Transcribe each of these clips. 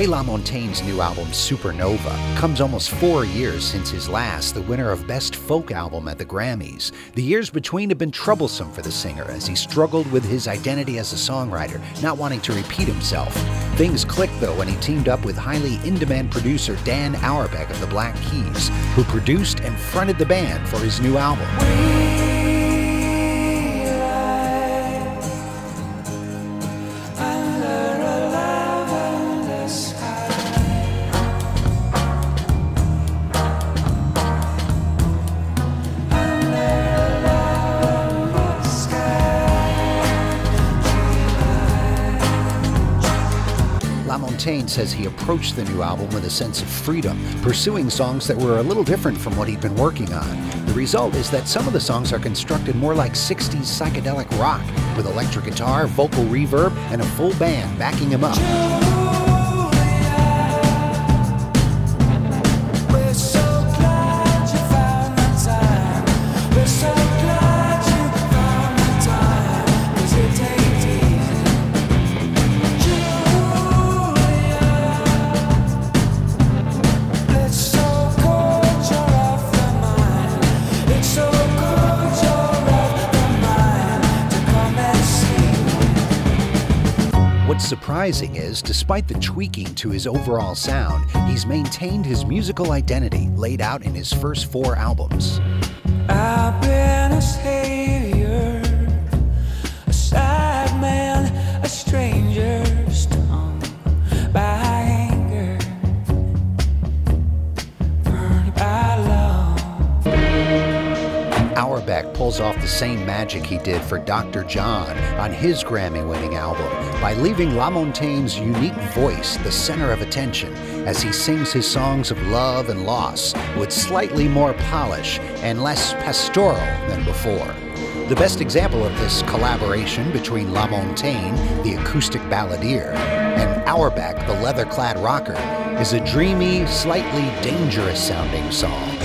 Ray LaMontagne's new album, Supernova, comes almost four years since his last, the winner of Best Folk Album at the Grammys. The years between have been troublesome for the singer as he struggled with his identity as a songwriter, not wanting to repeat himself. Things clicked, though, when he teamed up with highly in demand producer Dan Auerbach of the Black Keys, who produced and fronted the band for his new album. LaMontagne says he approached the new album with a sense of freedom, pursuing songs that were a little different from what he'd been working on. The result is that some of the songs are constructed more like 60s psychedelic rock, with electric guitar, vocal reverb, and a full band backing him up. What's surprising is, despite the tweaking to his overall sound, he's maintained his musical identity laid out in his first four albums. Auerbach pulls off the same magic he did for Dr. John on his Grammy winning album by leaving LaMontagne's unique voice the center of attention as he sings his songs of love and loss with slightly more polish and less pastoral than before. The best example of this collaboration between LaMontagne, the acoustic balladeer, and Auerbach, the leather clad rocker, is a dreamy, slightly dangerous sounding song.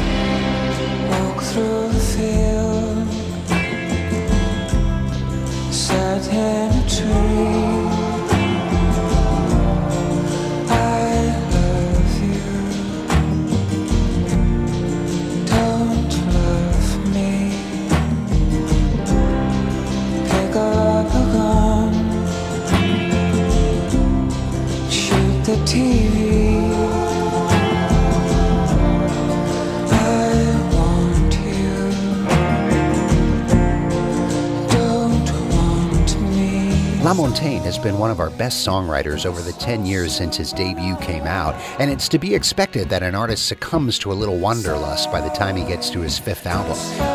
LaMontagne has been one of our best songwriters over the 10 years since his debut came out, and it's to be expected that an artist succumbs to a little wanderlust by the time he gets to his fifth album.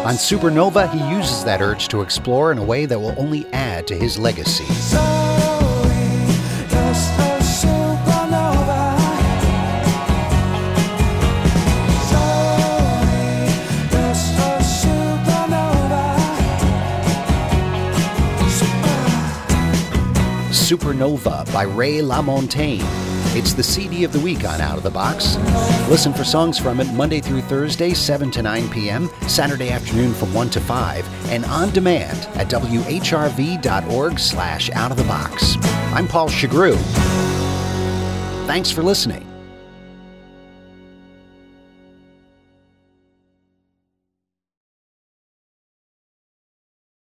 On Supernova, he uses that urge to explore in a way that will only add to his legacy. Supernova by Ray LaMontagne. It's the CD of the week on Out of the Box. Listen for songs from it Monday through Thursday, 7 to 9 p.m., Saturday afternoon from 1 to 5, and on demand at whrv.org slash out of the box. I'm Paul Shugrue. Thanks for listening.